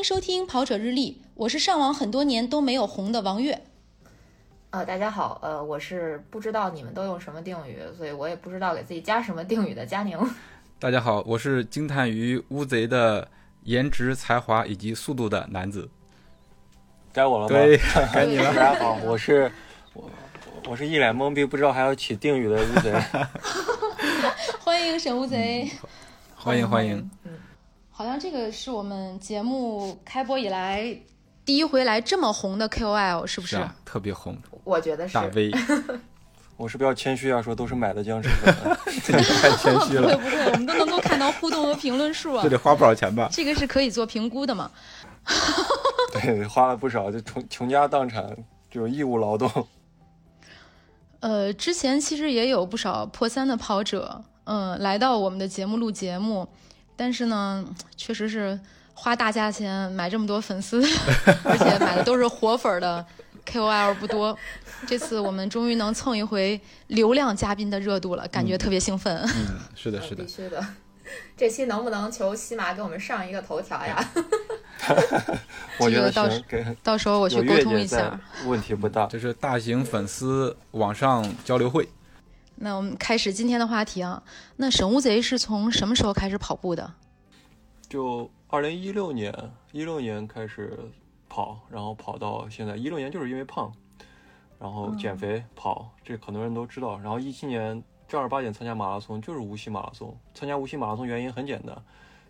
迎收听《跑者日历》，我是上网很多年都没有红的王月。呃，大家好，呃，我是不知道你们都用什么定语，所以我也不知道给自己加什么定语的佳宁。大家好，我是惊叹于乌贼的颜值、才华以及速度的男子。该我了吗？对，该你了。大家好，我是我我是一脸懵逼，不知道还要起定语的乌贼。欢迎沈乌贼，欢迎欢迎。嗯，好像这个是我们节目开播以来第一回来这么红的 KOL，是不是？是啊，特别红，我觉得是大 V，我是不是要谦虚啊？说都是买的僵尸粉。你 太谦虚了，不会不会，我们都能够看到互动和评论数啊这，得花不少钱吧？这个是可以做评估的嘛？对，花了不少，就穷穷家荡产，这种义务劳动。呃，之前其实也有不少破三的跑者，嗯，来到我们的节目录节目，但是呢，确实是花大价钱买这么多粉丝，而且买的都是活粉儿的 KOL 不多。这次我们终于能蹭一回流量嘉宾的热度了，感觉特别兴奋。嗯，是的，是的必。须的。这期能不能求西马给我们上一个头条呀？我觉得这个倒是行，给到时候我去沟通一下。，问题不大。这是大型粉丝网上交流会。那我们开始今天的话题啊。那沈乌贼是从什么时候开始跑步的？就二零一六年，一六年开始跑，然后跑到现在。一六年就是因为胖，然后减肥跑，这很多人都知道。然后一七年正儿八经参加马拉松，就是无锡马拉松。参加无锡马拉松原因很简单，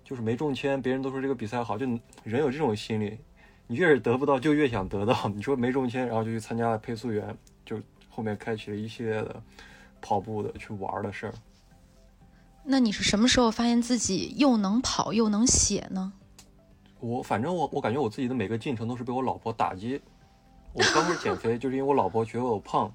就是没中签，别人都说这个比赛好，就人有这种心理，你越是得不到，就越想得到。你说没中签，然后就去参加了配速员，就后面开启了一系列的跑步的去玩的事儿。那你是什么时候发现自己又能跑又能写呢？我反正我我感觉我自己的每个进程都是被我老婆打击。我刚开始减肥，就是因为我老婆觉得我胖，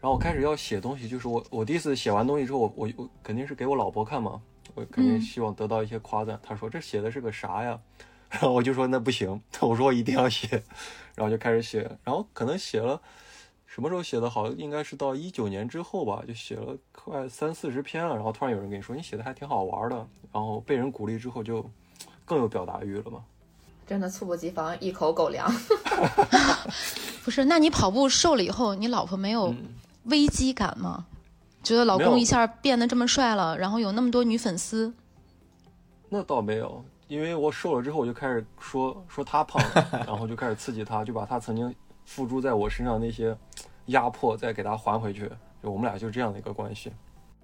然后我开始要写东西，就是我我第一次写完东西之后，我我我肯定是给我老婆看嘛，我肯定嗯希望得到一些夸赞。她说这写的是个啥呀？然后我就说那不行，我说我一定要写，然后就开始写，然后可能写了。什么时候写的好？应该是到一九年之后吧，就写了快三四十篇了。然后突然有人跟你说你写的还挺好玩的，然后被人鼓励之后就更有表达欲了嘛。真的猝不及防，一口狗粮。不是，那你跑步瘦了以后，你老婆没有嗯危机感吗？觉得老公一下变得这么帅了，然后有那么多女粉丝，那倒没有，因为我瘦了之后，我就开始说说他胖了，然后就开始刺激他，就把他曾经付诸在我身上那些压迫再给他还回去。就我们俩就是这样的一个关系。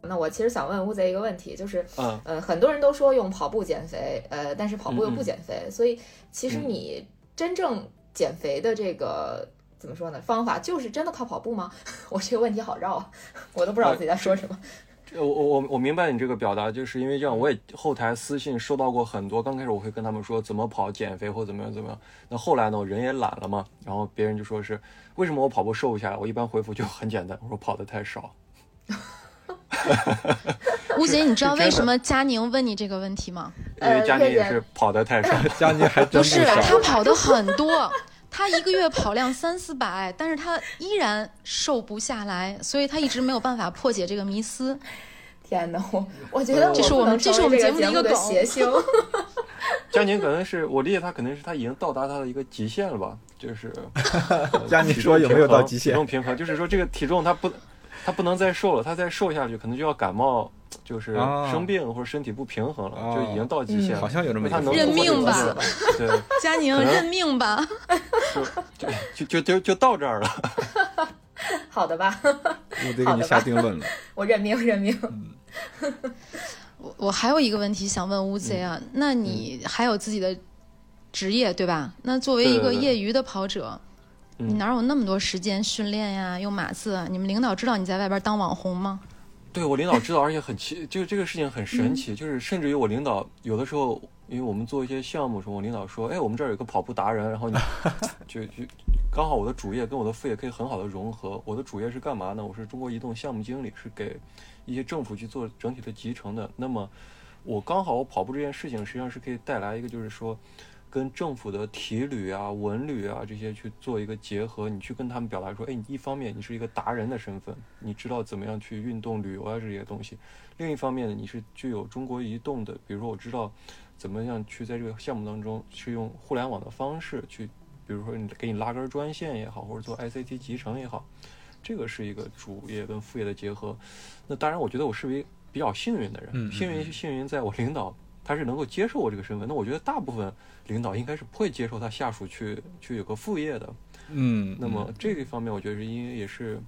那我其实想问乌贼一个问题，就是嗯，呃，很多人都说用跑步减肥，呃，但是跑步又不减肥，所以其实嗯你真正减肥的这个怎么说呢？方法就是真的靠跑步吗？我这个问题好绕啊，我都不知道我自己在说什么。我我我我明白你这个表达，就是因为这样，我也后台私信收到过很多。刚开始我会跟他们说怎么跑、减肥或怎么样怎么样。那后来呢，我人也懒了嘛，然后别人就说是为什么我跑步瘦不下来？我一般回复就很简单，我说跑的太少。吴姐，你知道为什么佳宁问你这个问题吗？因为佳宁呃也是跑的太少。佳宁还真不是，少。他跑的很多，他一个月跑量三四百，但是他依然瘦不下来，所以他一直没有办法破解这个迷思。天哪，我我觉得这是我们这这是我们节目的一个梗谐星。佳宁可能是我理解他可能是他已经到达他的一个极限了吧，就是 佳宁说有没有到极限？体重平衡就是说这个体重他不他不能再瘦了，他再瘦下去可能就要感冒，就是啊生病或者身体不平衡了，哦就已经到极限了。好像有这么一他个说法能认命吧对，佳宁，认命吧！就就就就就到这儿了。好的吧，我得 给你下定论了。我认命认命。我我还有一个问题想问乌贼啊，那你还有自己的职业对吧？那作为一个业余的跑者，嗯你哪有那么多时间训练呀、用码字啊？你们领导知道你在外边当网红吗？对我领导知道，而且很奇，就是这个事情很神嗯奇，就是甚至于我领导有的时候，因为我们做一些项目的时候，我领导说，哎，我们这儿有个跑步达人，然后你 就就刚好我的主业跟我的副业可以很好的融合。我的主业是干嘛呢？我是中国移动项目经理，是给一些政府去做整体的集成的。那么我刚好我跑步这件事情实际上是可以带来一个，就是说。跟政府的体旅啊、文旅啊这些去做一个结合，你去跟他们表达说，哎，你一方面你是一个达人的身份，你知道怎么样去运动旅游啊这些东西；另一方面呢，你是具有中国移动的，比如说我知道怎么样去在这个项目当中去用互联网的方式去，比如说你给你拉根专线也好，或者做 ICT 集成也好，这个是一个主业跟副业的结合。那当然，我觉得我是一个比较幸运的人，嗯嗯幸运幸运在我领导他是能够接受我这个身份。那我觉得大部分领导应该是不会接受他下属去去有个副业的。嗯，那么这一方面，我觉得是因为也是，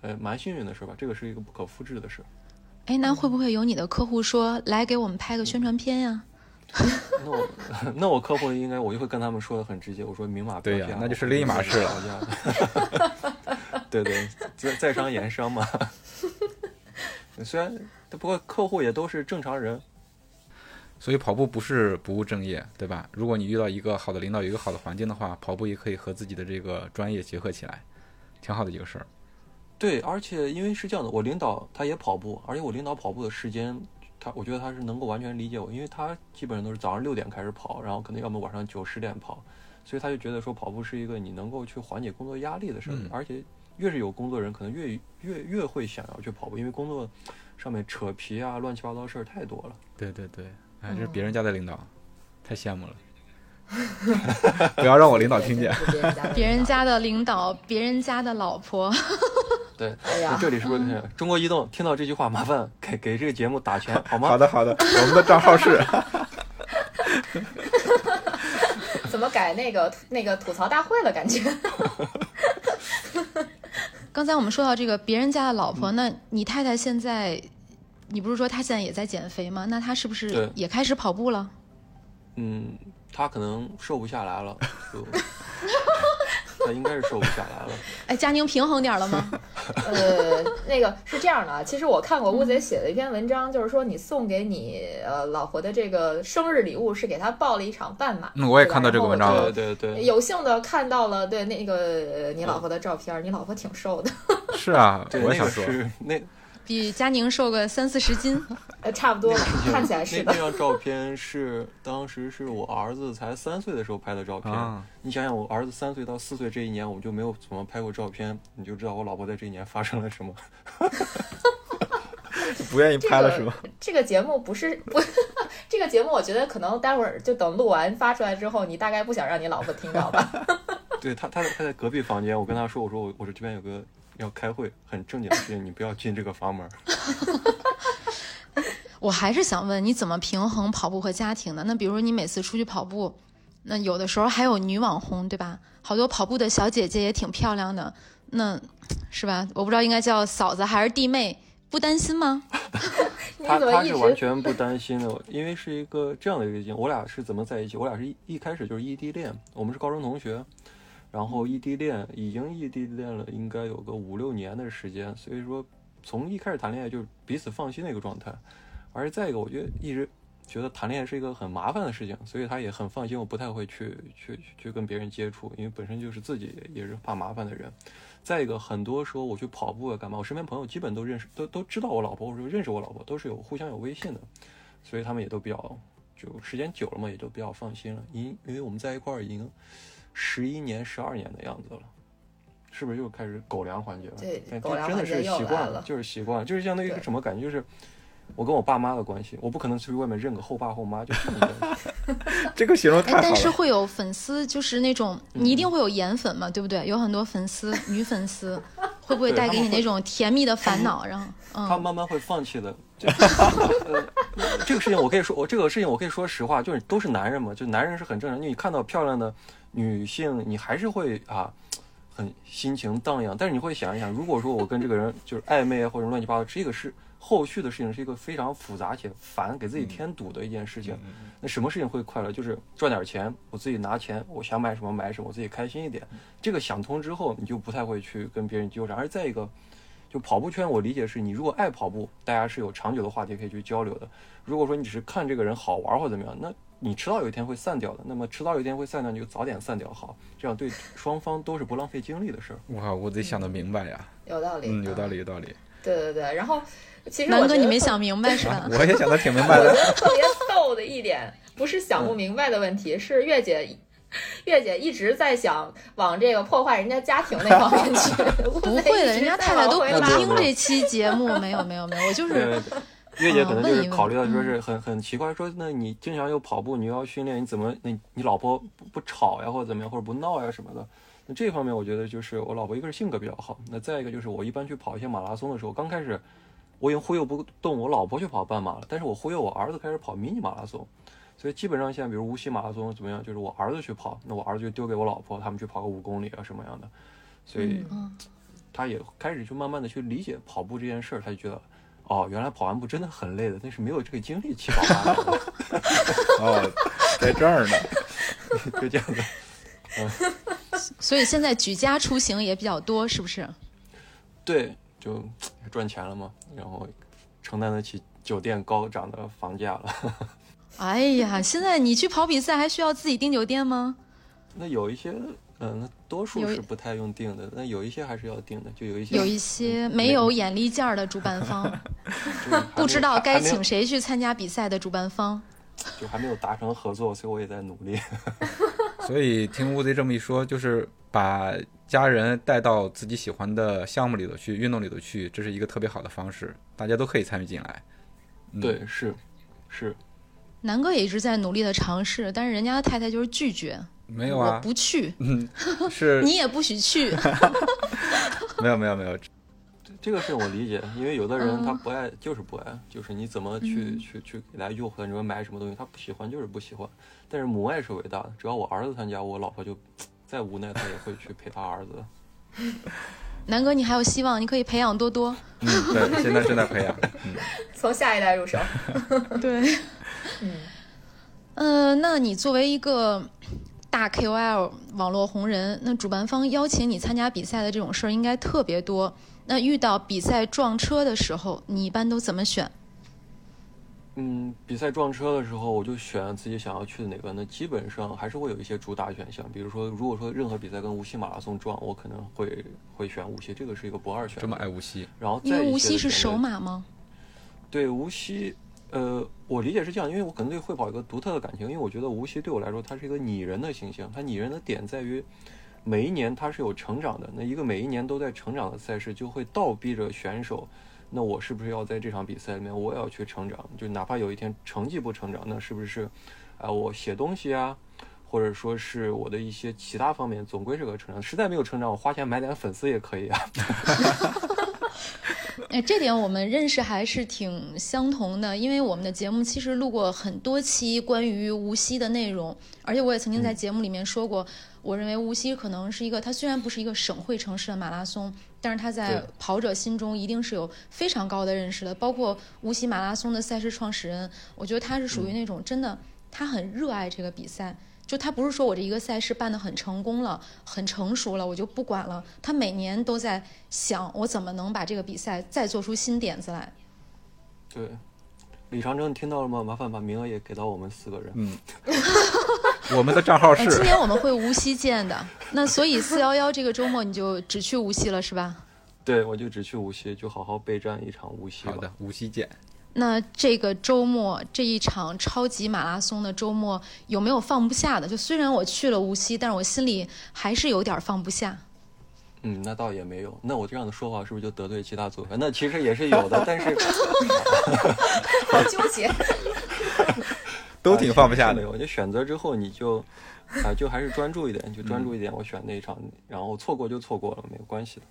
呃，蛮幸运的事吧？这个是一个不可复制的事。哎，那会不会有你的客户说来给我们拍个宣传片呀？那我 那我客户应该我就会跟他们说的很直接，我说明码标对价，呀那就是另一码事了。对对，在在商言商嘛。虽然不过客户也都是正常人，所以跑步不是不务正业，对吧？如果你遇到一个好的领导，有一个好的环境的话，跑步也可以和自己的这个专业结合起来，挺好的一个事儿。对，而且因为是这样的，我领导他也跑步，而且我领导跑步的时间，他我觉得他是能够完全理解我，因为他基本上都是早上六点开始跑，然后可能要么晚上九十点跑，所以他就觉得说跑步是一个你能够去缓解工作压力的事儿，嗯而且越是有工作人，可能越越越会想要去跑步，因为工作上面扯皮啊、乱七八糟事儿太多了。对对对，哎，这是别人家的领导，太羡慕了。不要让我领导听见。别人家的领导，别人家的老婆，对，哎呀这里是不是中国移动听到这句话，麻烦给给这个节目打钱 好吗？好的好的，我们的账号是 怎么改那个那个吐槽大会了？感觉 刚才我们说到这个别人家的老婆，那你太太现在，你不是说她现在也在减肥吗？那她是不是也开始跑步了？嗯，她可能瘦不下来了，就他应该是瘦不下来了。哎，佳宁平衡点儿了吗？呃，那个是这样的啊，其实我看过乌贼写的一篇文章，就是说你送给你呃老婆的这个生日礼物是给她报了一场半马。嗯我也看到这个文章了对对对，有幸的看到了对那个呃你老婆的照片，你老婆挺瘦的，是啊，我也想说，是那比佳宁瘦个三四十斤。呃，差不多了，看起来是的那那。张照片是当时是我儿子才三岁的时候拍的照片。啊，你想想，我儿子三岁到四岁这一年，我就没有怎么拍过照片，你就知道我老婆在这一年发生了什么。不愿意拍了是吧？这个节目不是不，这个节目我觉得可能待会儿就等录完发出来之后，你大概不想让你老婆听到吧？对他，他他在隔壁房间，我跟他说，我说我我说这边有个要开会，很正经的事情，你不要进这个房门。我还是想问，你怎么平衡跑步和家庭的？那比如说你每次出去跑步，那有的时候还有女网红，对吧？好多跑步的小姐姐也挺漂亮的，那是吧？我不知道应该叫嫂子还是弟妹，不担心吗？你他他是完全不担心的，因为是一个这样的一个经历。我俩是怎么在一起？我俩是一一开始就是异地恋，我们是高中同学，然后异地恋已经异地恋了，应该有个五六年的时间。所以说，从一开始谈恋爱就是彼此放心的一个状态。而再一个，我觉得一直觉得谈恋爱是一个很麻烦的事情，所以他也很放心，我不太会去去去跟别人接触，因为本身就是自己也是怕麻烦的人。再一个，很多时候我去跑步啊干嘛，我身边朋友基本都认识，都都知道我老婆，或者说认识我老婆，都是有互相有微信的，所以他们也都比较就时间久了嘛，也都比较放心了。因因为我们在一块儿已经十一年、十二年的样子了。是不是又开始狗粮环节了？对但狗粮真的是习惯了就是习惯，就是相当于一个什么感觉？就是我跟我爸妈的关系，我不可能去外面认个后爸后妈，就这种关系。这个形容太哎，好了。但是会有粉丝，就是那种你一定会有颜粉嘛，对不对？有很多粉丝，女粉丝，会不会带给你那种甜蜜的烦恼？然后，嗯他嗯，慢慢会放弃的。这呃，这个事情我可以说，我这个事情我可以说实话，就是都是男人嘛，就男人是很正常。你看到漂亮的女性，你还是会啊，很心情荡漾。但是你会想一想，如果说我跟这个人就是暧昧啊，或者乱七八糟，这个是后续的事情，是一个非常复杂且烦，给自己添堵的一件事情。那什么事情会快乐？就是赚点钱，我自己拿钱，我想买什么买什么，我自己开心一点。这个想通之后，你就不太会去跟别人纠缠。而再一个，就跑步圈，我理解是你如果爱跑步，大家是有长久的话题可以去交流的。如果说你只是看这个人好玩或怎么样，那你迟早有一天会散掉的。那么迟早有一天会散掉，你就早点散掉好，这样对双方都是不浪费精力的事儿。哇，我得想得明白呀。有道理，嗯，有道理，有道理。对对对，然后其实南哥你没想明白是吧？我也想得挺明白的。特别逗的一点，不不是想不明白的问题，是月姐。月姐一直在想往这个破坏人家家庭那方面去，不会的，人家太太都不听这期节目，没有没有没有，我就是月姐可能就是考虑到说是很很奇怪，说那你经常又跑步，你又要训练，你怎么那你老婆不不吵呀，或者怎么样，或者不闹呀什么的？那这方面我觉得就是我老婆一个是性格比较好，那再一个就是我一般去跑一些马拉松的时候，刚开始我已经忽悠不动我老婆去跑半马了，但是我忽悠我儿子开始跑迷你马拉松。所以基本上现在，比如无锡马拉松怎么样，就是我儿子去跑，那我儿子就丢给我老婆，他们去跑个五公里啊什么样的。所以，他也开始就慢慢的去理解跑步这件事儿，他就觉得，哦，原来跑完步真的很累的，但是没有这个精力去跑马拉松。哦，在这儿呢，就这样的。嗯。所以现在举家出行也比较多，是不是？对，就赚钱了嘛，然后承担得起酒店高涨的房价了。哎呀，现在你去跑比赛还需要自己订酒店吗？那有一些，嗯，那多数是不太用定的，那有一些还是要定的，就有一些有一些没有眼力见儿的主办方，不知道该请谁去参加比赛的主办方，就还没有达成合作，所以我也在努力。所以听乌贼这么一说，就是把家人带到自己喜欢的项目里头去，运动里头去，这是一个特别好的方式，大家都可以参与进来。对，是，是。南哥也一直在努力的尝试，但是人家的太太就是拒绝，没有啊，不去，嗯，是。你也不许去，没有没有没有，这个是我理解，因为有的人他不爱就是不爱，就是你怎么去去去给他诱惑，你说买什么东西，他不喜欢就是不喜欢，但是母爱是伟大的，只要我儿子参加，我老婆就再无奈，他也会去陪他儿子。南哥，你还有希望，你可以培养多多。嗯，对，现在正在培养，嗯，从下一代入手，对。嗯，呃，那你作为一个大 KOL 网络红人，那主办方邀请你参加比赛的这种事儿应该特别多。那遇到比赛撞车的时候，你一般都怎么选？嗯，比赛撞车的时候，我就选自己想要去的哪个。那基本上还是会有一些主打选项，比如说，如果说任何比赛跟无锡马拉松撞，我可能会会选无锡，这个是一个不二选。这么爱无锡？然后因为无锡是首马吗？对，无锡。呃，我理解是这样，因为我可能对会跑有个独特的感情，因为我觉得无锡对我来说，它是一个拟人的形象。它拟人的点在于，每一年它是有成长的。那一个每一年都在成长的赛事，就会倒逼着选手，那我是不是要在这场比赛里面，我也要去成长？就哪怕有一天成绩不成长，那是不是，啊，我写东西啊，或者说是我的一些其他方面，总归是个成长。实在没有成长，我花钱买点粉丝也可以啊。哎，这点我们认识还是挺相同的，因为我们的节目其实录过很多期关于无锡的内容，而且我也曾经在节目里面说过，我认为无锡可能是一个，它虽然不是一个省会城市的马拉松，但是它在跑者心中一定是有非常高的认识的。包括无锡马拉松的赛事创始人，我觉得他是属于那种真的，他很热爱这个比赛。就他不是说我这一个赛事办得很成功了，很成熟了，我就不管了。他每年都在想，我怎么能把这个比赛再做出新点子来。对，李长征，你听到了吗？麻烦把名额也给到我们四个人。嗯，我们的账号是。今年我们会无锡见的，那所以四幺幺这个周末你就只去无锡了是吧？对，我就只去无锡，就好好备战一场无锡。好的，无锡见。那这个周末这一场超级马拉松的周末有没有放不下的？就虽然我去了无锡，但是我心里还是有点放不下。嗯，那倒也没有。那我这样的说话是不是就得罪其他组合？那其实也是有的，但是 好纠结，都挺放不下的。我就选择之后，你就啊，就还是专注一点，就专注一点。我选那一场，然后错过就错过了，没有关系的。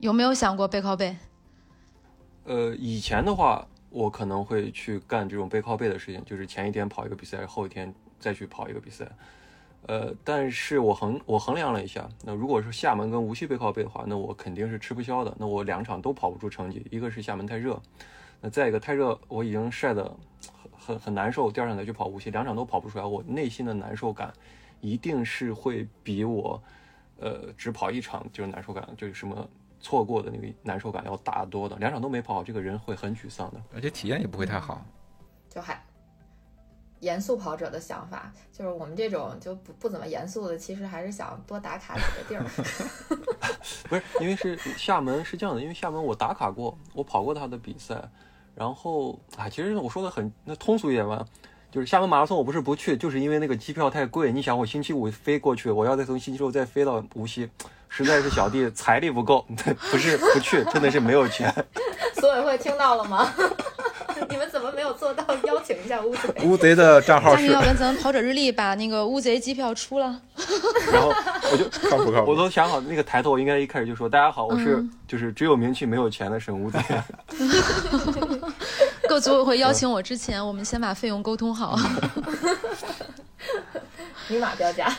有没有想过背靠背？呃，以前的话。我可能会去干这种背靠背的事情，就是前一天跑一个比赛，后一天再去跑一个比赛。呃，但是我衡我衡量了一下，那如果是厦门跟无锡背靠背的话，那我肯定是吃不消的。那我两场都跑不出成绩，一个是厦门太热，那再一个太热，我已经晒得很很很难受，第二场再去跑无锡，两场都跑不出来，我内心的难受感一定是会比我呃只跑一场就是难受感就是什么。错过的那个难受感要大多的，两场都没跑好，这个人会很沮丧的，而且体验也不会太好。就还严肃跑者的想法，就是我们这种就不不怎么严肃的，其实还是想多打卡几个地儿。不是，因为是厦门是这样的，因为厦门我打卡过，我跑过他的比赛，然后啊，其实我说的很那通俗一点吧，就是厦门马拉松，我不是不去，就是因为那个机票太贵。你想，我星期五飞过去，我要再从星期六再飞到无锡，实在是小弟财力不够，不是不去，真的是没有钱。组委会听到了吗？你们怎么没有做到邀请一下乌贼？乌贼的账号是佳明，要不然咱们跑者日历把那个乌贼机票出了。然后我就靠谱靠谱。我都想好那个抬头，我应该一开始就说：“大家好，我是就是只有名气没有钱的沈乌贼。各组委会邀请我之前，我们先把费用沟通好。明码标价。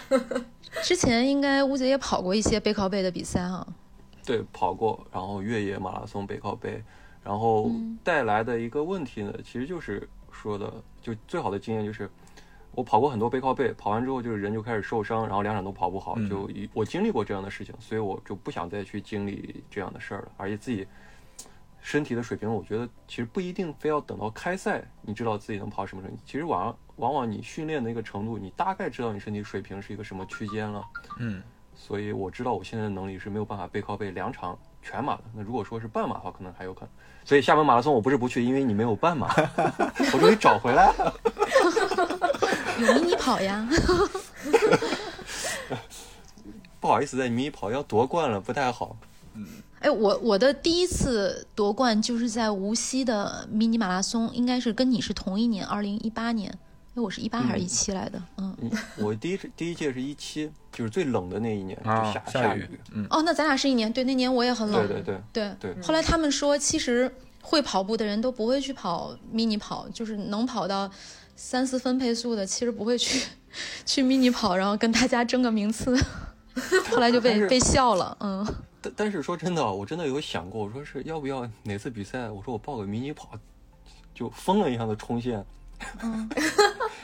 之前应该吴姐也跑过一些背靠背的比赛哈。对，跑过，然后越野马拉松背靠背，然后带来的一个问题呢，其实就是说的，就最好的经验就是，我跑过很多背靠背，跑完之后就是人就开始受伤，然后两场都跑不好，嗯就一我经历过这样的事情，所以我就不想再去经历这样的事儿了，而且自己身体的水平，我觉得其实不一定非要等到开赛，你知道自己能跑什么成绩，其实往往往你训练的一个程度，你大概知道你身体水平是一个什么区间了。嗯，所以我知道我现在的能力是没有办法背靠背两场全马的。那如果说是半马的话，可能还有可能。所以厦门马拉松我不是不去，因为你没有半马，我终于找回来了。有迷你跑呀，不好意思，在迷你跑要夺冠了，不太好。哎，我我的第一次夺冠就是在无锡的迷你马拉松，应该是跟你是同一年，二零一八年。哎，我是一八还是一七来的？嗯，嗯，我第一次第一届是一七，就是最冷的那一年，就啊下，下雨。嗯，哦，那咱俩是一年。对，那年我也很冷。对对对对对后来他们说，其实会跑步的人都不会去跑迷你跑，就是能跑到三四分配速的，其实不会去去迷你跑，然后跟大家争个名次。后来就被被笑了，嗯，但但是说真的，我真的有想过，我说是要不要哪次比赛，我说我报个迷你跑，就疯了一样的冲线。嗯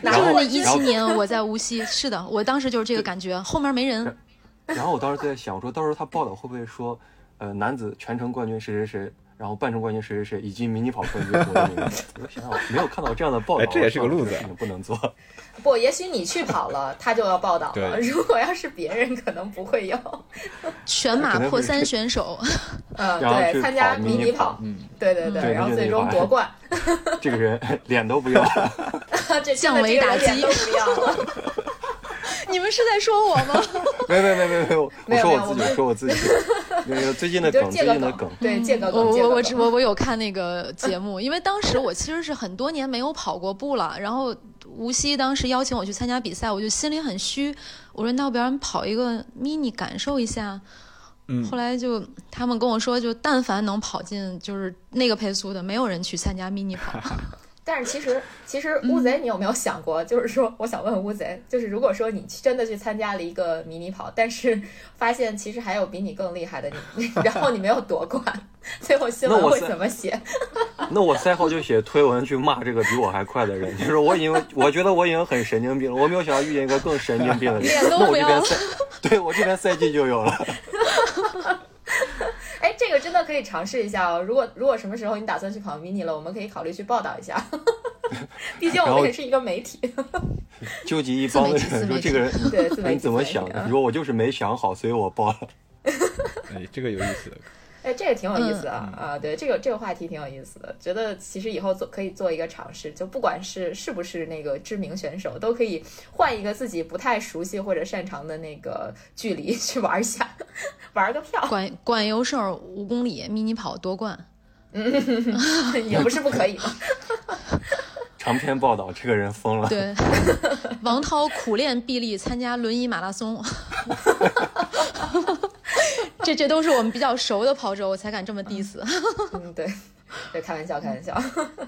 就是那一七年我在无锡，是的，我当时就是这个感觉，后面没人，然后我当时在想，我说到时候他报道会不会说，呃，男子全程冠军谁谁谁，然后半程冠军谁谁谁，以及迷你跑冠军我的名字。我想想，我没有看到这样的报道，哎这也是个路子不能做。不，也许你去跑了，他就要报道了。对如果要是别人，可能不会有。全马破三选手，嗯，然后去对，参加迷你你跑对对对然后最终夺冠，这个人脸都不要，这降维打击这个人脸都不要了。你们是在说我吗？没没没没没，我没有说我自己，说我自己。那个最近的梗，最近的梗，对，借个我。我我只我我有看那个节目，因为当时我其实是很多年没有跑过步了，然后无锡当时邀请我去参加比赛，我就心里很虚，我说那要不然跑一个 mini 感受一下。嗯后来就他们跟我说，就但凡能跑进就是那个配速的，没有人去参加 mini 跑。但是其实，其实乌贼，你有没有想过？就是说，我想问问乌贼，就是如果说你真的去参加了一个迷你跑，但是 发现其实还有比你更厉害的你，然后你没有夺冠，最后新闻会怎么写？那我赛后就写推文去骂这个比我还快的人，就是我已经，我觉得我已经很神经病了，我没有想到遇见一个更神经病的人，脸都那我不要了这边赛，对我这边赛季就有了。哎，这个真的可以尝试一下哦。如果如果什么时候你打算去跑迷你了，我们可以考虑去报道一下。毕竟我们也是一个媒体，纠集一帮的人说这个人对 你怎么想的？你说我就是没想好，所以我报了。哎，这个有意思。哎，这个挺有意思的、嗯啊！对，这个这个话题挺有意思的，觉得其实以后做可以做一个尝试，就不管是是不是那个知名选手，都可以换一个自己不太熟悉或者擅长的那个距离去玩一下，玩个票管管优胜五公里 mini 跑夺冠，嗯 也不是不可以嘛。长篇报道，这个人疯了。对，王涛苦练臂力参加轮椅马拉松，这这都是我们比较熟的跑者，我才敢这么 diss。嗯，对，对，开玩笑，开玩笑。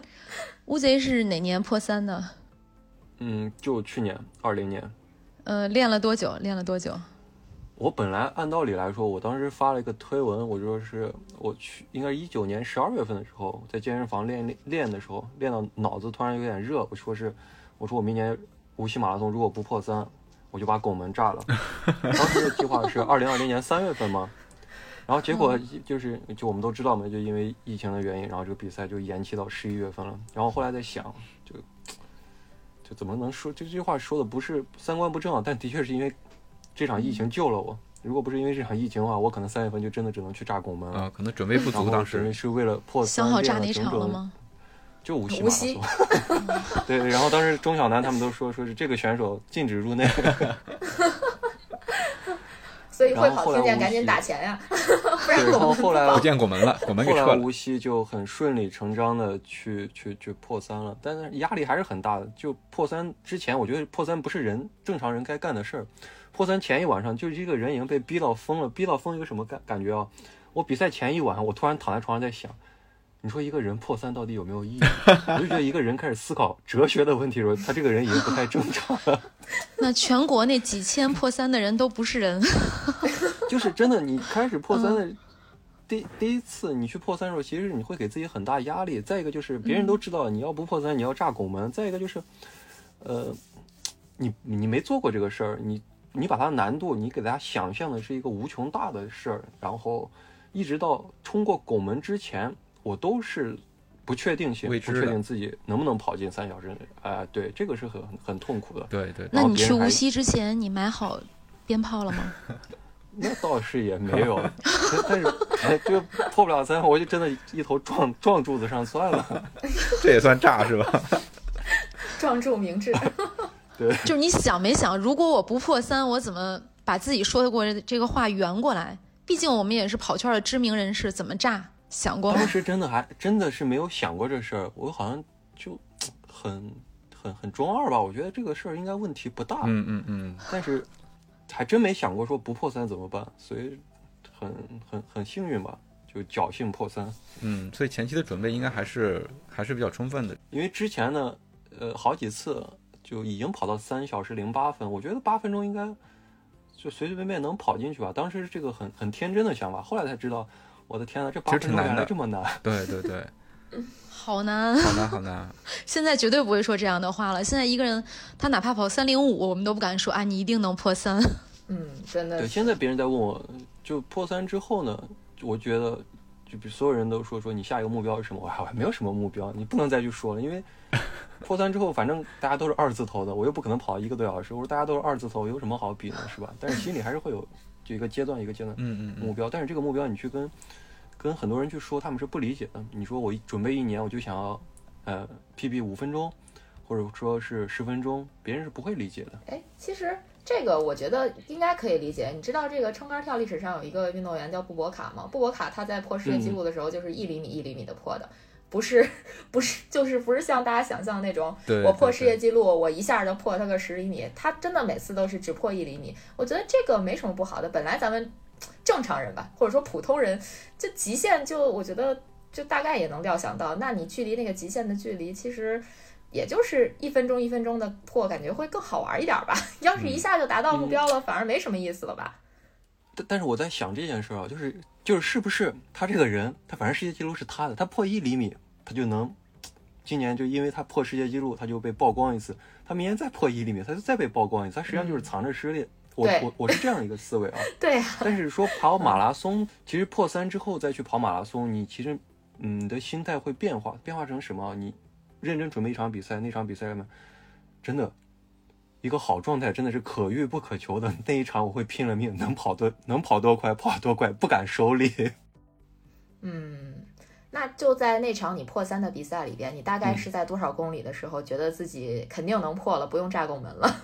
乌贼是哪年破三的？嗯，就去年二零年，呃，练了多久？练了多久？我本来按道理来说，我当时发了一个推文，我就说是我去，应该是一九年十二月份的时候，在健身房练练练的时候，练到脑子突然有点热，我说是，我说我明年无锡马拉松如果不破三，我就把拱门炸了。当时的计划是二零二零年三月份嘛，然后结果就是就我们都知道嘛，就因为疫情的原因，然后这个比赛就延期到十一月份了。然后后来在想，就就怎么能说这句话说的不是三观不正啊？但的确是因为这场疫情救了我。如果不是因为这场疫情的话，我可能三月份就真的只能去炸拱门了。啊，可能准备不足，当时是为了破三想好炸哪场了吗？就无锡马拉无锡松。对，然后当时钟晓楠他们都说说是这个选手禁止入内。所以会然后后来无跑听见赶紧打钱呀，然然后我们后来不见拱门了，拱门给撤了。后来无锡就很顺理成章的去去去破三了，但是压力还是很大的。就破三之前，我觉得破三不是人正常人该干的事儿。破三前一晚上，就这个人已经被逼到疯了，逼到疯一个什么感感觉啊？我比赛前一晚上，我突然躺在床上在想，你说一个人破三到底有没有意义？我就觉得一个人开始思考哲学的问题的时候，他这个人已经不太正常了。那全国那几千破三的人都不是人，就是真的，你开始破三的第第一次你去破三的时候，其实你会给自己很大压力。再一个就是别人都知道你要不破三，你要炸拱门。再一个就是，呃，你你没做过这个事儿，你你把它难度，你给大家想象的是一个无穷大的事儿，然后一直到冲过拱门之前，我都是不确定性，不未知确定自己能不能跑进三小时内。哎、对，这个是很很痛苦的。对对，那你去无锡之前，你买好鞭炮了吗？那倒是也没有，但是哎这个破不了三，我就真的一头撞撞柱子上算了。这也算炸是吧？撞柱明智。对，就是你想没想，如果我不破三，我怎么把自己说的过这个话圆过来？毕竟我们也是跑圈的知名人士，怎么炸想过吗当？时真的还真的是没有想过这事儿，我好像就很很很中二吧。我觉得这个事儿应该问题不大，嗯嗯嗯，但是还真没想过说不破三怎么办，所以很很很幸运吧，就侥幸破三。嗯，所以前期的准备应该还是还是比较充分的。因为之前呢，呃，好几次就已经跑到三小时零八分，我觉得八分钟应该就随随便便能跑进去吧。当时这个很很天真的想法，后来才知道，我的天呐，这八分钟原来其实挺难的这么难。对对对，好难，好难好难。现在绝对不会说这样的话了。现在一个人他哪怕跑三零五，我们都不敢说啊，你一定能破三。嗯，真的对，现在别人在问我，就破三之后呢，我觉得，就比所有人都说说你下一个目标是什么，我还我还没有什么目标，你不能再去说了，因为 破三之后，反正大家都是二字头的，我又不可能跑一个多小时，我说大家都是二字头，有什么好比呢，是吧？但是心里还是会有就一个阶段一个阶段嗯嗯嗯，目标，但是这个目标你去跟跟很多人去说，他们是不理解的。你说我准备一年，我就想要呃 PB 五分钟，或者说是十分钟，别人是不会理解的。哎，其实这个我觉得应该可以理解。你知道这个撑杆跳历史上有一个运动员叫布博卡吗？布博卡他在破世界纪录的时候就是一厘米一厘米的破的。不是，不是，就是不是像大家想象的那种，对我破世界纪录，我一下就破他个十厘米。他真的每次都是只破一厘米。我觉得这个没什么不好的。本来咱们正常人吧，或者说普通人，就极限就我觉得就大概也能料想到，那你距离那个极限的距离，其实也就是一分钟一分钟的破，感觉会更好玩一点吧。要是一下就达到目标了，反而没什么意思了吧？但但是我在想这件事儿啊，就是就是是不是他这个人，他反正世界纪录是他的，他破一厘米，他就能，今年就因为他破世界纪录，他就被曝光一次，他明年再破一厘米，他就再被曝光一次，他实际上就是藏着失恋。我我我是这样一个思维啊，对呀、但是说跑马拉松，其实破三之后再去跑马拉松，你其实嗯你的心态会变化，变化成什么？你认真准备一场比赛，那场比赛呢，真的一个好状态真的是可遇不可求的。那一场我会拼了命，能跑多能跑多快跑多快，不敢收力。嗯，那就在那场你破三的比赛里边，你大概嗯是在多少公里的时候觉得自己肯定能破了，不用炸拱门了？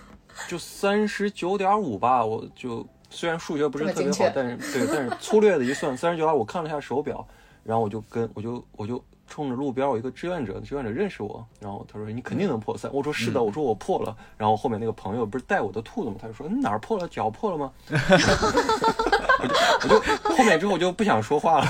就三十九点五吧，我就虽然数学不是特别好但是对，但是粗略的一算，三十九点五，我看了一下手表，然后我就跟我就我就冲着路边有一个志愿者，志愿者认识我，然后他说你肯定能破三，我说是的，我说我破了，然后后面那个朋友不是带我的兔子吗？他就说你哪儿破了？脚破了吗？我就我就后面之后我就不想说话了，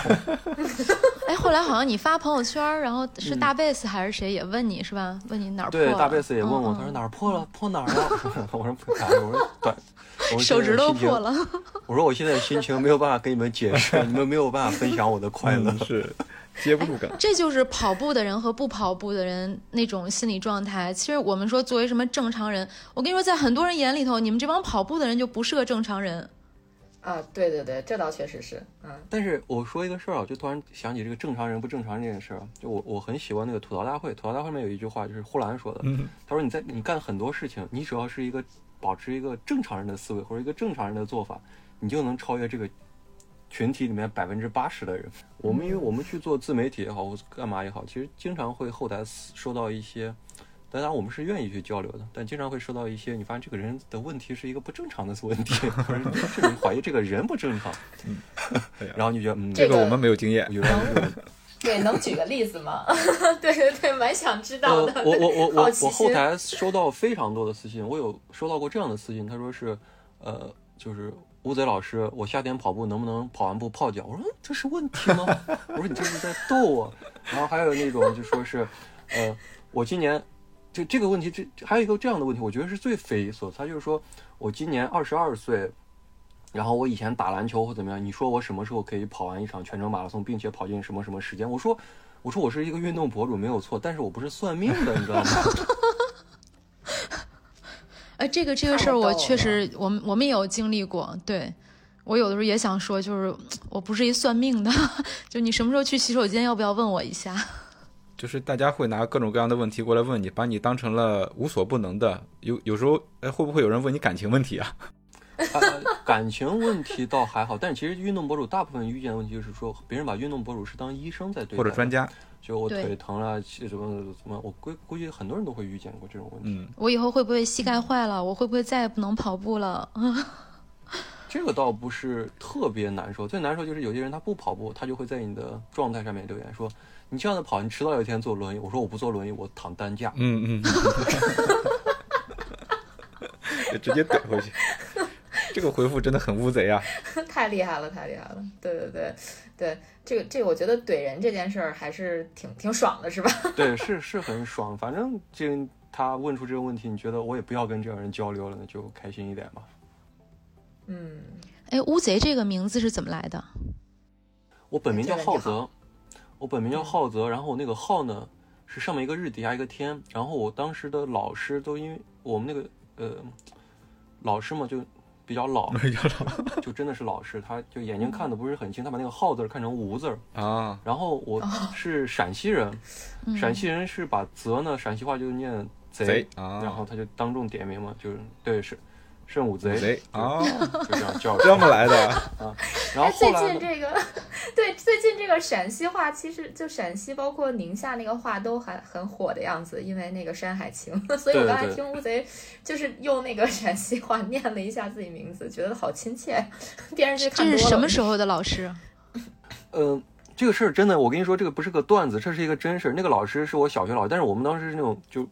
哎，后来好像你发朋友圈，然后是大贝斯还是谁也问你是吧？问你哪儿破了？对，大贝斯也问我，嗯他说哪儿破了？破哪儿了？我说不敢，我说短，手指都现在心情破了。我说我现在心情没有办法跟你们解释，你们没有办法分享我的快乐。嗯是接不住梗。这就是跑步的人和不跑步的人那种心理状态。其实我们说，作为什么正常人，我跟你说，在很多人眼里头，你们这帮跑步的人就不是个正常人。啊，对对对，这倒确实是，嗯但是我说一个事儿啊，就突然想起这个正常人不正常人这件事儿啊。就我我很喜欢那个吐槽大会，吐槽大会里面有一句话，就是呼兰说的，嗯他说你在你干很多事情，你只要是一个保持一个正常人的思维或者一个正常人的做法，你就能超越这个群体里面百分之八十的人。我们因为我们去做自媒体也好，或干嘛也好，其实经常会后台收到一些，当然我们是愿意去交流的，但经常会收到一些，你发现这个人的问题是一个不正常的 问题，或者甚至怀疑这个人不正常，然后你就觉得嗯，这个我们没有经验，有人这个对，能举个例子吗？对对对，蛮想知道的。，呃我我我我我后台收到非常多的私信，我有收到过这样的私信，他说是，呃，就是乌贼老师，我夏天跑步能不能跑完步泡脚？我说这是问题吗？我说你这是在逗我。然后还有那种就说是，呃，我今年这这个问题，这还有一个这样的问题，我觉得是最匪夷所思，他就是说我今年二十二岁。然后我以前打篮球或怎么样，你说我什么时候可以跑完一场全程马拉松，并且跑进什么什么时间？我说，我说我是一个运动博主没有错，但是我不是算命的，你知道吗？哎，这个这个事儿我确实，我们我们也有经历过。对我有的时候也想说，就是我不是一算命的，就你什么时候去洗手间，要不要问我一下？就是大家会拿各种各样的问题过来问你，把你当成了无所不能的。有有时候，哎，会不会有人问你感情问题啊？呃，感情问题倒还好，但其实运动博主大部分遇见的问题就是说，别人把运动博主是当医生在对待，或者专，家？就我腿疼了，什么什么，我估估计很多人都会遇见过这种问题。嗯，我以后会不会膝盖坏了？我会不会再也不能跑步了？这个倒不是特别难受，最难受就是有些人他不跑步，他就会在你的状态上面留言说，你这样的跑，你迟早有一天坐轮椅。我说我不坐轮椅，我躺担架。嗯嗯，就直接怼回去。这个回复真的很乌贼啊！太厉害了，太厉害了！对对对对，这个这个，我觉得怼人这件事儿还是挺挺爽的，是吧？对，是是很爽。反正这他问出这个问题，你觉得我也不要跟这样人交流了，那就开心一点吧。嗯，哎，乌贼这个名字是怎么来的？我本名叫浩泽，我本名叫浩泽，然后我那个浩呢是上面一个日，底下一个天。然后我当时的老师都因为我们那个呃老师嘛就 比较老，就真的是老师，他就眼睛看的不是很清，他把那个浩字看成吴字。啊，然后我是陕西人，嗯陕西人是把泽呢陕西话就念贼，贼啊，然后他就当众点名嘛，就是对是圣武贼，贼啊，就这样叫这么来的啊。然后哎，最近这个，对，最近这个陕西话，其实就陕西包括宁夏那个话都还很火的样子，因为那个《山海情》，所以我刚才听乌贼就是用那个陕西话念了一下自己名字，觉得好亲切。电视剧这是看多了，什么时候的老师？呃，这个事儿真的，我跟你说，这个不是个段子，这是一个真事儿。那个老师是我小学老师，但是我们当时是那种就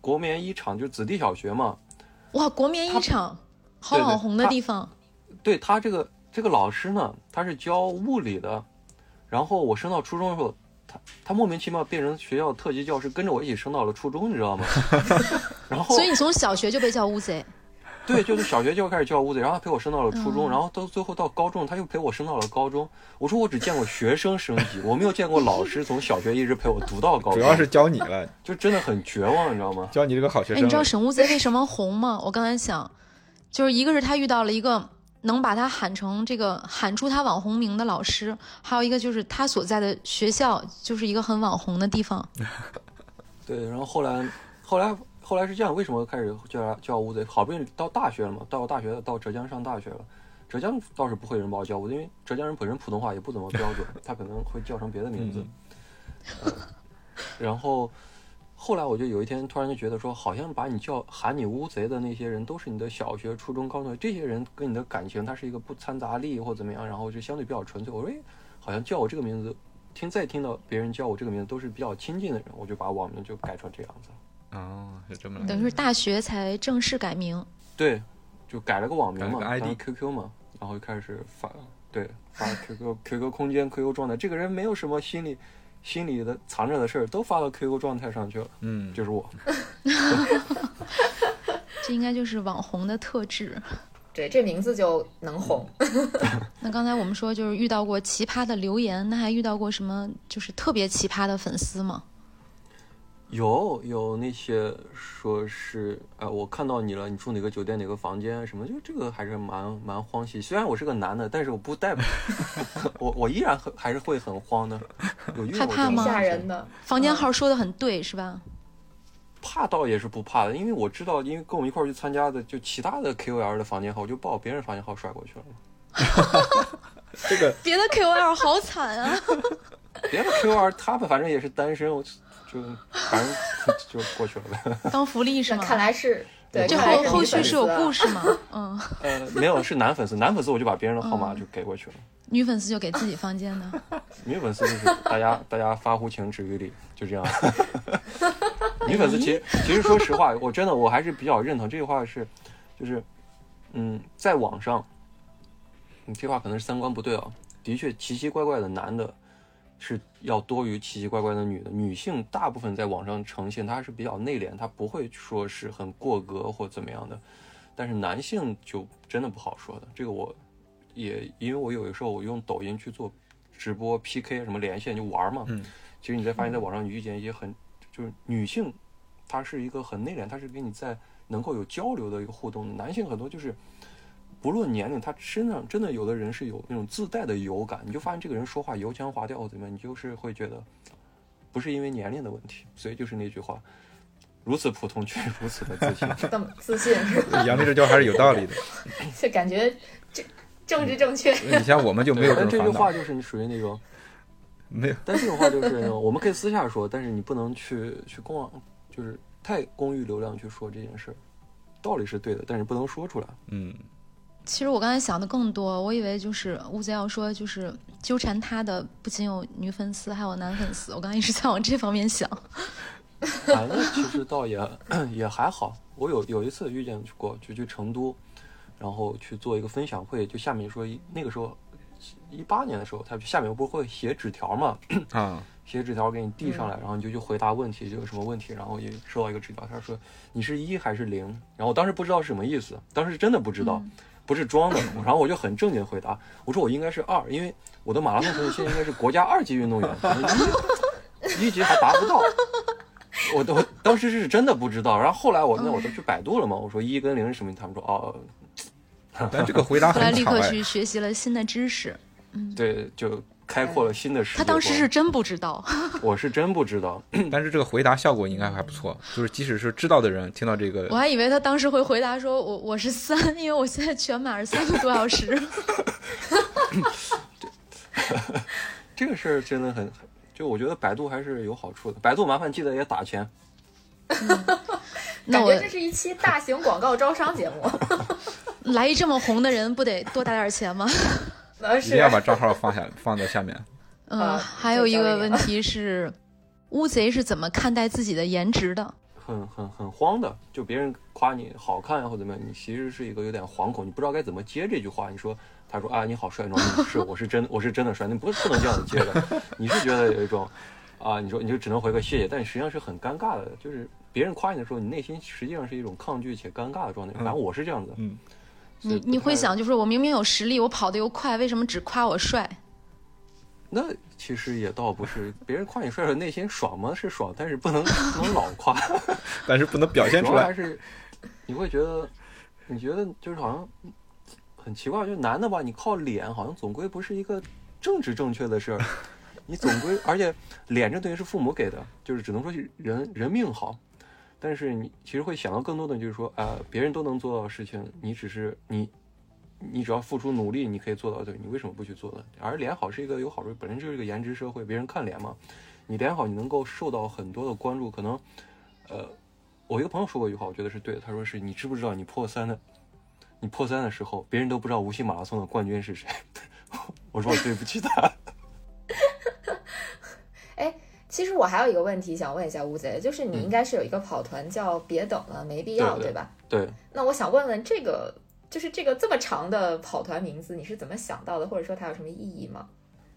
国棉一厂，就子弟小学嘛。哇，国棉一厂，好网红的地方。对他这个这个老师呢，他是教物理的，然后我升到初中的时候，他他莫名其妙变成学校特级教师，跟着我一起升到了初中，你知道吗？然后所以你从小学就被叫乌贼。对，就是小学就开始教屋子，然后他陪我升到了初中，嗯然后到最后到高中，他又陪我升到了高中。我说我只见过学生升级，我没有见过老师从小学一直陪我读到高中。主要是教你了，就真的很绝望，你知道吗？教你这个好学哎，生你知道沈乌贼为什么红吗？我刚才想，就是一个是他遇到了一个能把他喊成这个喊出他网红名的老师，还有一个就是他所在的学校就是一个很网红的地方。对，然后后来，后来，后来是这样，为什么开始叫他叫乌贼？好不容易到大学了嘛，到大学到浙江上大学了，浙江倒是不会有人把我叫乌贼，因为浙江人本身普通话也不怎么标准，他可能会叫成别的名字。呃然后后来我就有一天突然就觉得说，好像把你叫喊你乌贼的那些人，都是你的小学、初中、高中这些人跟你的感情，他是一个不掺杂力或怎么样，然后就相对比较纯粹。我说，哎，好像叫我这个名字，听再听到别人叫我这个名字都是比较亲近的人，我就把网名就改成这样子。哦，是这么来的。等于是大学才正式改名。对，就改了个网名嘛，个，ID QQ 嘛，然后就开始发，对，发 QQ QQ 空间 QQ 状态，这个人没有什么心里心里的藏着的事儿，都发到 QQ 状态上去了，嗯，就是我。这应该就是网红的特质。对，这名字就能红。那刚才我们说就是遇到过奇葩的留言，那还遇到过什么就是特别奇葩的粉丝吗？有有那些说是，呃，我看到你了，你住哪个酒店哪个房间什么，就这个还是蛮蛮欢喜。虽然我是个男的，但是我不代表 我我依然很还是会很慌的。有害怕吗吓人的，房间号说的很对，是吧？怕倒也是不怕的，因为我知道，因为跟我们一块儿去参加的就其他的 KOL 的房间号，我就把我别人房间号甩过去了。这个 别的 KOL 好惨啊！别的 KOL 他们反正也是单身，我就反正就过去了呗。当福利是吗？看来是对，这后后续是有故事吗？嗯，呃，没有，是男粉丝，男粉丝我就把别人的号码就给过去了。女粉丝就给自己房间呢。女粉丝就是大家大家发乎情止于礼，就这样。女粉丝其实其实说实话，我真的我还是比较认同这句话是，就是嗯，在网上，你这话可能是三观不对啊。的确，奇奇怪怪的男的是要多于奇奇怪怪的女的。女性大部分在网上呈现，她是比较内敛，她不会说是很过格或怎么样的。但是男性就真的不好说的，这个我也因为我有的时候我用抖音去做直播 PK 什么连线就玩嘛，嗯其实你在发现在网上你遇见一些很就是女性，她是一个很内敛，她是跟你在能够有交流的一个互动。男性很多就是不论年龄，他身上真的有的人是有那种自带的油感，你就发现这个人说话油腔滑调怎么样，你就是会觉得不是因为年龄的问题，所以就是那句话，如此普通却如此的自信。这么自信，是？杨丽这句话还是有道理的。就感觉这政治正确。你像我们就没有但这句话就是你属于那种。没有。但这种话就是我们可以私下说，但是你不能去去公网，就是太公域流量去说这件事儿。道理是对的，但是不能说出来。嗯，其实我刚才想的更多，我以为就是乌贼要说，就是纠缠他的不仅有女粉丝，还有男粉丝。我刚才一直在往这方面想。男的其实倒也也还好。我有有一次遇见过，就去成都，然后去做一个分享会，就下面说那个时候一八年的时候，他下面不是会写纸条嘛，啊，写纸条给你递上来，然后你就去回答问题，就有什么问题，然后也收到一个纸条，他说你是一还是零？然后我当时不知道是什么意思，当时真的不知道，不是装的。然后我就很正经的回答，我说我应该是二，因为我的马拉松成绩现在应该是国家二级运动员，可 能一一级还达不到。我我当时是真的不知道，然后后来我那我都去百度了嘛，我说一跟零是什么？他们说哦，但这个回答后来很巧哎，立刻去学习了新的知识。对，就开阔了新的世界他。当时是真不知道，我是真不知道，但是这个回答效果应该还不错，就是即使是知道的人听到这个 我还以为他当时会回答说我我是三，因为我现在全马是三个多小时。这个事儿真的很，就我觉得百度还是有好处的。百度麻烦记得也打钱。那我感觉这是一期大型广告招商节目。来一这么红的人，不得多打点钱吗？一定要把账号放下放在下面。嗯，啊还有一个问题是，乌贼是怎么看待自己的颜值的？很很很慌的，就别人夸你好看呀或怎么样，你其实是一个有点惶恐，你不知道该怎么接这句话。你说，他说啊你好帅，你说嗯是我是真我是真的帅，你不不能这样子接的。你是觉得有一种啊，你说你就只能回个谢谢，但实际上是很尴尬的，就是别人夸你的时候，你内心实际上是一种抗拒且尴尬的状态。反正我是这样子，嗯，你你会想，就是我明明有实力，我跑得又快，为什么只夸我帅？那其实也倒不是，别人夸你帅的时候内心爽吗？是爽，但是不能不能老夸。但是不能表现出来。是你会觉得，你觉得就是好像很奇怪，就男的吧，你靠脸好像总归不是一个政治正确的事儿，你总归而且脸这东西是父母给的，就是只能说是人人命好，但是你其实会想到更多的就是说，呃，别人都能做到的事情，你只是你。你只要付出努力，你可以做到。对你为什么不去做呢？而脸好是一个有好处，本身就是一个颜值社会，别人看脸嘛。你脸好，你能够受到很多的关注。可能，呃，我一个朋友说过一句话，我觉得是对的。他说是你知不知道你破三的，你破三的时候，别人都不知道无锡马拉松的冠军是谁。我说我对不起他。其实我还有一个问题想问一下乌贼，就是你应该是有一个跑团叫“别等了，没必要”，对对吧？对，那我想问问这个，就是这个这么长的跑团名字，你是怎么想到的，或者说它有什么意义吗？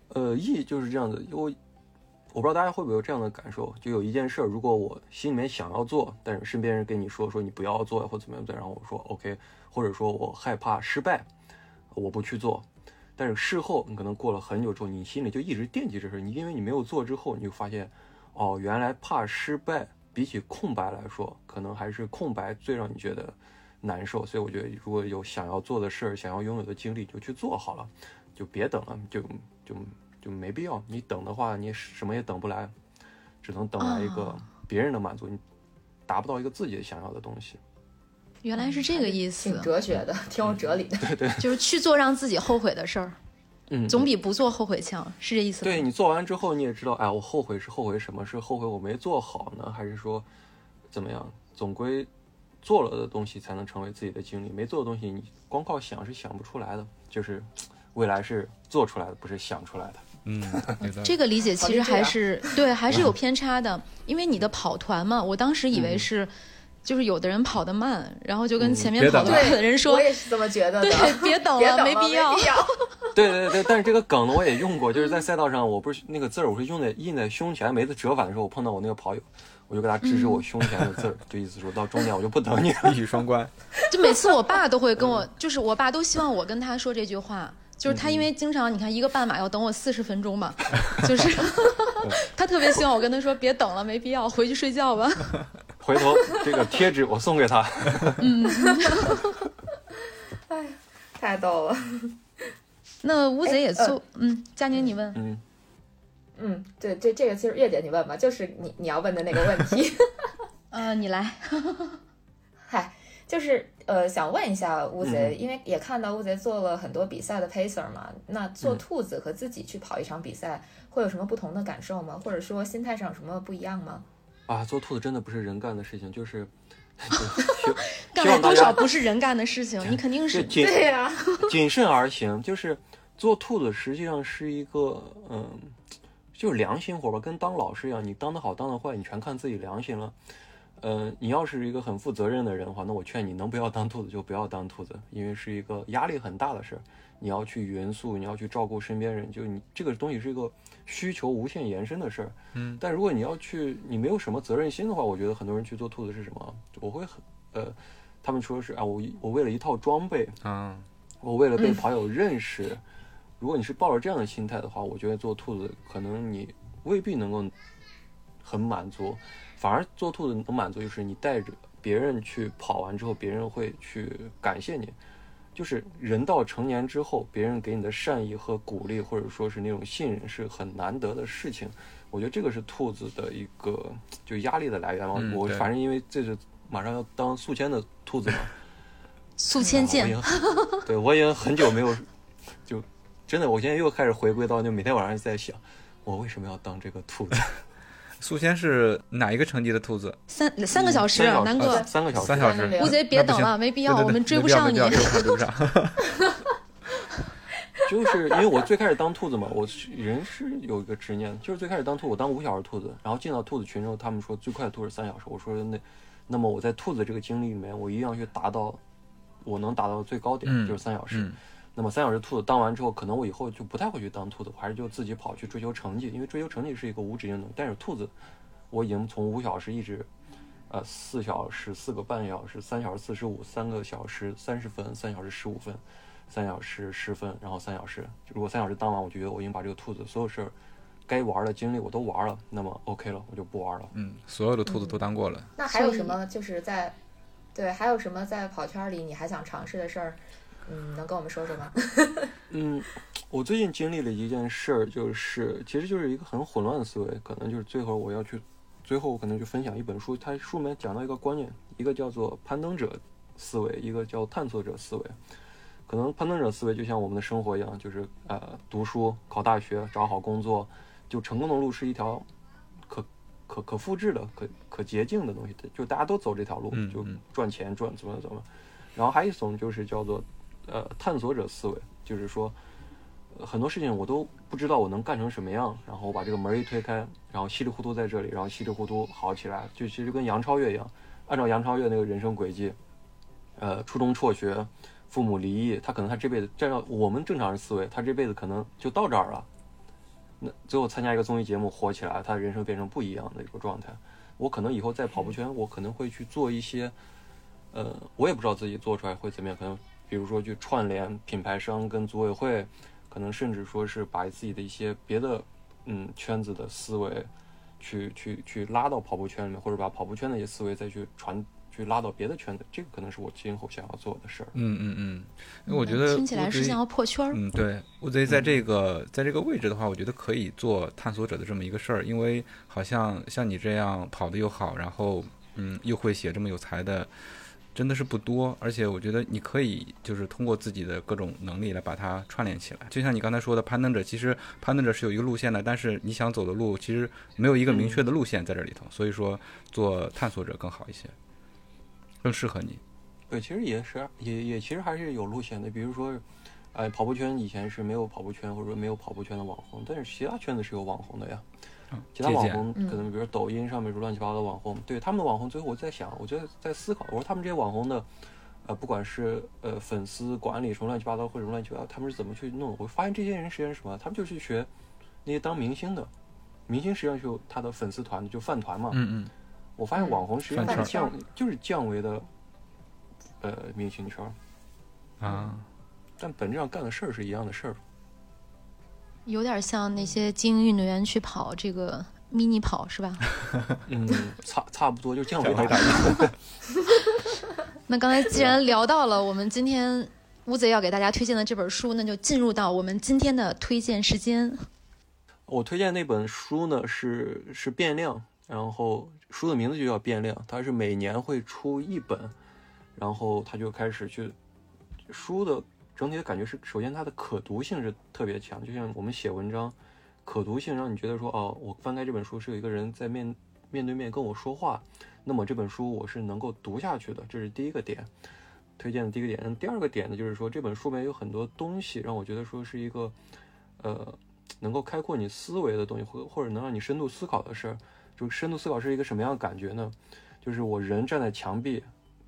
呃，意义就是这样子，因为我不知道大家会不会有这样的感受，就有一件事儿，如果我心里面想要做，但是身边人跟你说说你不要做或怎么样，然后我说 OK，或者说我害怕失败，我不去做。但是事后你可能过了很久之后，你心里就一直惦记这事儿，你因为你没有做之后，你就发现，哦，原来怕失败比起空白来说，可能还是空白最让你觉得难受。所以我觉得如果有想要做的事儿，想要拥有的经历，就去做好了，就别等了，就就就没必要。你等的话，你什么也等不来，只能等来一个哦别人的满足，你达不到一个自己想要的东西。原来是这个意思挺，哲学的，挺有哲理的。对对 就是去做让自己后悔的事儿，嗯，总比不做后悔强，是这意思吗？对你做完之后，你也知道，哎，我后悔是后悔什么？是后悔我没做好呢，还是说怎么样？总归做了的东西才能成为自己的经历，没做的东西，你光靠想是想不出来的。就是未来是做出来的，不是想出来的。嗯，这个理解其实还是对，还是有偏差的，因为你的跑团嘛，我当时以为是，就是有的人跑得慢，然后就跟前面跑得快的人说我，也是这么觉得的。对，别等 了，别等了，必要。对对对，但是这个梗呢，我也用过，就是在赛道上，我不是那个字儿，我是用在印在胸前，每次折返的时候，我碰到我那个跑友，我就给他指指我胸前的字儿，就意思说到终点我就不等你了。一语双关。就每次我爸都会跟我，就是我爸都希望我跟他说这句话。就是他，因为经常你看一个半马要等我四十分钟嘛，就是他特别希望我跟他说别等了，没必要，回去睡觉吧。回头这个贴纸我送给他。嗯，哎太逗了。那乌贼也做，嗯，佳宁你问，嗯，嗯，对，这这个其实月姐你问吧，就是你你要问的那个问题。呃，你来，嗨，就是呃，想问一下乌贼，嗯因为也看到乌贼做了很多比赛的 pacer 嘛，那做嗯兔子和自己去跑一场比赛，会有什么不同的感受吗？或者说心态上有什么不一样吗？啊，做兔子真的不是人干的事情，就是。干了多少不是人干的事情？你肯定是 谨呀、谨慎而行，就是做兔子实际上是一个嗯，就是良心活吧，跟当老师一样，你当的好当的坏，你全看自己良心了。呃，你要是一个很负责任的人的话，那我劝你能不要当兔子就不要当兔子，因为是一个压力很大的事儿。你要去匀速，你要去照顾身边人，就你这个东西是一个需求无限延伸的事儿。嗯，但如果你要去，你没有什么责任心的话，我觉得很多人去做兔子是什么？我会很呃，他们说是啊，我我为了一套装备，啊，我为了被嗯跑友认识，如果你是抱着这样的心态的话，我觉得做兔子可能你未必能够很满足，反而做兔子能满足就是你带着别人去跑完之后，别人会去感谢你。就是人到成年之后，别人给你的善意和鼓励，或者说是那种信任，是很难得的事情。我觉得这个是兔子的一个就压力的来源嘛。我反正因为这是马上要当宿迁的兔子嘛，宿迁见对我已经很久没有，就真的，我现在又开始回归到，就每天晚上在想，我为什么要当这个兔子？宿迁是哪一个成绩的兔子？三三个小时，南哥呃，三个小时，三小时。乌贼别等了，没必要，我们追不上你。就是因为我最开始当兔子嘛，我人是有一个执念，就是最开始当兔，我当五小时兔子，然后进到兔子群之后，他们说最快的兔是三小时，我说那，那么我在兔子这个经历里面，我一定要去达到我能达到的最高点，嗯就是三小时。嗯那么三小时兔子当完之后，可能我以后就不太会去当兔子，我还是就自己跑去追求成绩，因为追求成绩是一个无止境的。但是兔子，我已经从五小时一直，呃，四小时、四个半小时、三小时四十五、三个小时三十分、三小时十五分、三小时十分，然后三小时。如果三小时当完，我就觉得我已经把这个兔子所有事儿该玩的经历我都玩了，那么 OK 了，我就不玩了。嗯，所有的兔子都当过了。那还有什么就是在，对，还有什么在跑圈里你还想尝试的事儿？嗯，能跟我们说说吗？嗯，我最近经历了一件事儿，就是其实就是一个很混乱的思维，可能就是最后我要去，最后我可能就分享一本书，它书里面讲到一个观念，一个叫做攀登者思维，一个叫探索者思维。可能攀登者思维就像我们的生活一样，就是呃读书、考大学、找好工作，就成功的路是一条可可可复制的、可可捷径的东西，就大家都走这条路，就赚钱赚怎么怎么。然后还有一种就是叫做呃探索者思维，就是说、很多事情我都不知道我能干成什么样，然后我把这个门一推开，然后稀里糊涂在这里，然后稀里糊涂好起来，就其实跟杨超越一样，按照杨超越那个人生轨迹，呃，初中辍学，父母离异，他可能他这辈子按照我们正常人思维，他这辈子可能就到这儿了。那最后参加一个综艺节目火起来，他人生变成不一样的一个状态。我可能以后在跑步圈，我可能会去做一些，呃，我也不知道自己做出来会怎么样，可能比如说去串联品牌商跟组委会，可能甚至说是把自己的一些别的嗯圈子的思维去去去拉到跑步圈里面，或者把跑步圈的一些思维再去传去拉到别的圈子，这个可能是我今后想要做的事儿。嗯嗯嗯，因为我觉得听起来是想要破圈儿。嗯，对，乌贼在这个在这个位置的话，我觉得可以做探索者的这么一个事儿，因为好像像你这样跑的又好，然后嗯又会写这么有才的真的是不多，而且我觉得你可以就是通过自己的各种能力来把它串联起来。就像你刚才说的，攀登者其实攀登者是有一个路线的，但是你想走的路其实没有一个明确的路线在这里头，所以说做探索者更好一些，更适合你。对，其实也是，也也其实还是有路线的。比如说，哎，跑步圈以前是没有跑步圈或者说没有跑步圈的网红，但是其他圈子是有网红的呀。其他网红可能，比如说抖音上面是乱七八糟的网红，对他们的网红，最后我在想，我觉得在思考，我说他们这些网红的，呃，不管是呃粉丝管理什么乱七八糟或者乱七八糟，他们是怎么去弄？我发现这些人实际上是什么？他们就去学那些当明星的，明星实际上就他的粉丝团就饭团嘛。嗯嗯。我发现网红实际上是降，就是降维的，呃，明星圈。啊。但本质上干的事儿是一样的事儿。有点像那些精英运动员去跑这个迷你跑，是吧？嗯，差差不多就降维打击。那刚才既然聊到了我们今天乌贼要给大家推荐的这本书，那就进入到我们今天的推荐时间。我推荐那本书呢是是变量，然后书的名字就叫变量，它是每年会出一本，然后他就开始去书的。整体的感觉是，首先它的可读性是特别强，就像我们写文章，可读性让你觉得说，哦，我翻开这本书是有一个人在面面对面跟我说话，那么这本书我是能够读下去的，这是第一个点，推荐的第一个点。第二个点呢，就是说这本书里面有很多东西让我觉得说是一个，呃，能够开阔你思维的东西，或或者能让你深度思考的事儿。就深度思考是一个什么样的感觉呢？就是我人站在墙壁。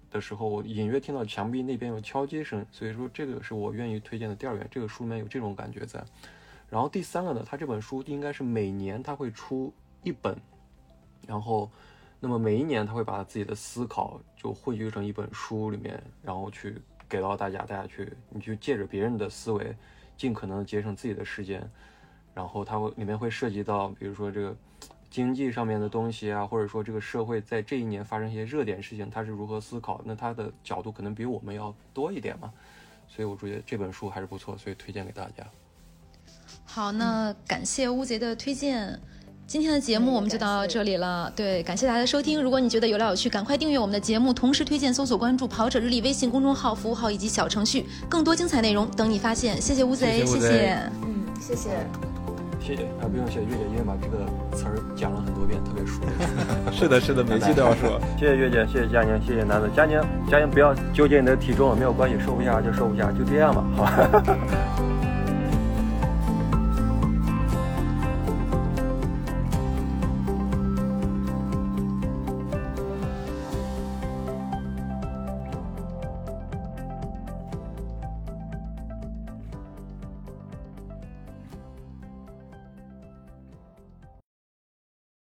的时候，我隐约听到墙壁那边有敲击声，所以说这个是我愿意推荐的第二点。这个书里面有这种感觉在。然后第三个呢，它这本书应该是每年它会出一本，然后那么每一年他会把自己的思考就汇聚成一本书里面，然后去给到大家，大家去你去借着别人的思维，尽可能节省自己的时间。然后它会里面会涉及到，比如说这个。经济上面的东西啊，或者说这个社会在这一年发生一些热点事情，他是如何思考？那他的角度可能比我们要多一点嘛，所以我觉得这本书还是不错，所以推荐给大家。好，那感谢乌贼的推荐，今天的节目我们就到这里了。对，感谢大家的收听。如果你觉得有料有趣，赶快订阅我们的节目，同时推荐、搜索、关注“跑者日历”微信公众号、服务号以及小程序，更多精彩内容等你发现。谢谢乌贼，谢谢。嗯，谢谢。谢谢，还，不用谢，月姐，因为把这个词儿讲了很多遍，特别熟。是的，是的，每期都要说。谢谢月姐，谢谢佳宁，谢谢楠子。佳宁，佳宁不要纠结你的体重，没有关系，瘦不下就瘦不下，就这样吧，好吧。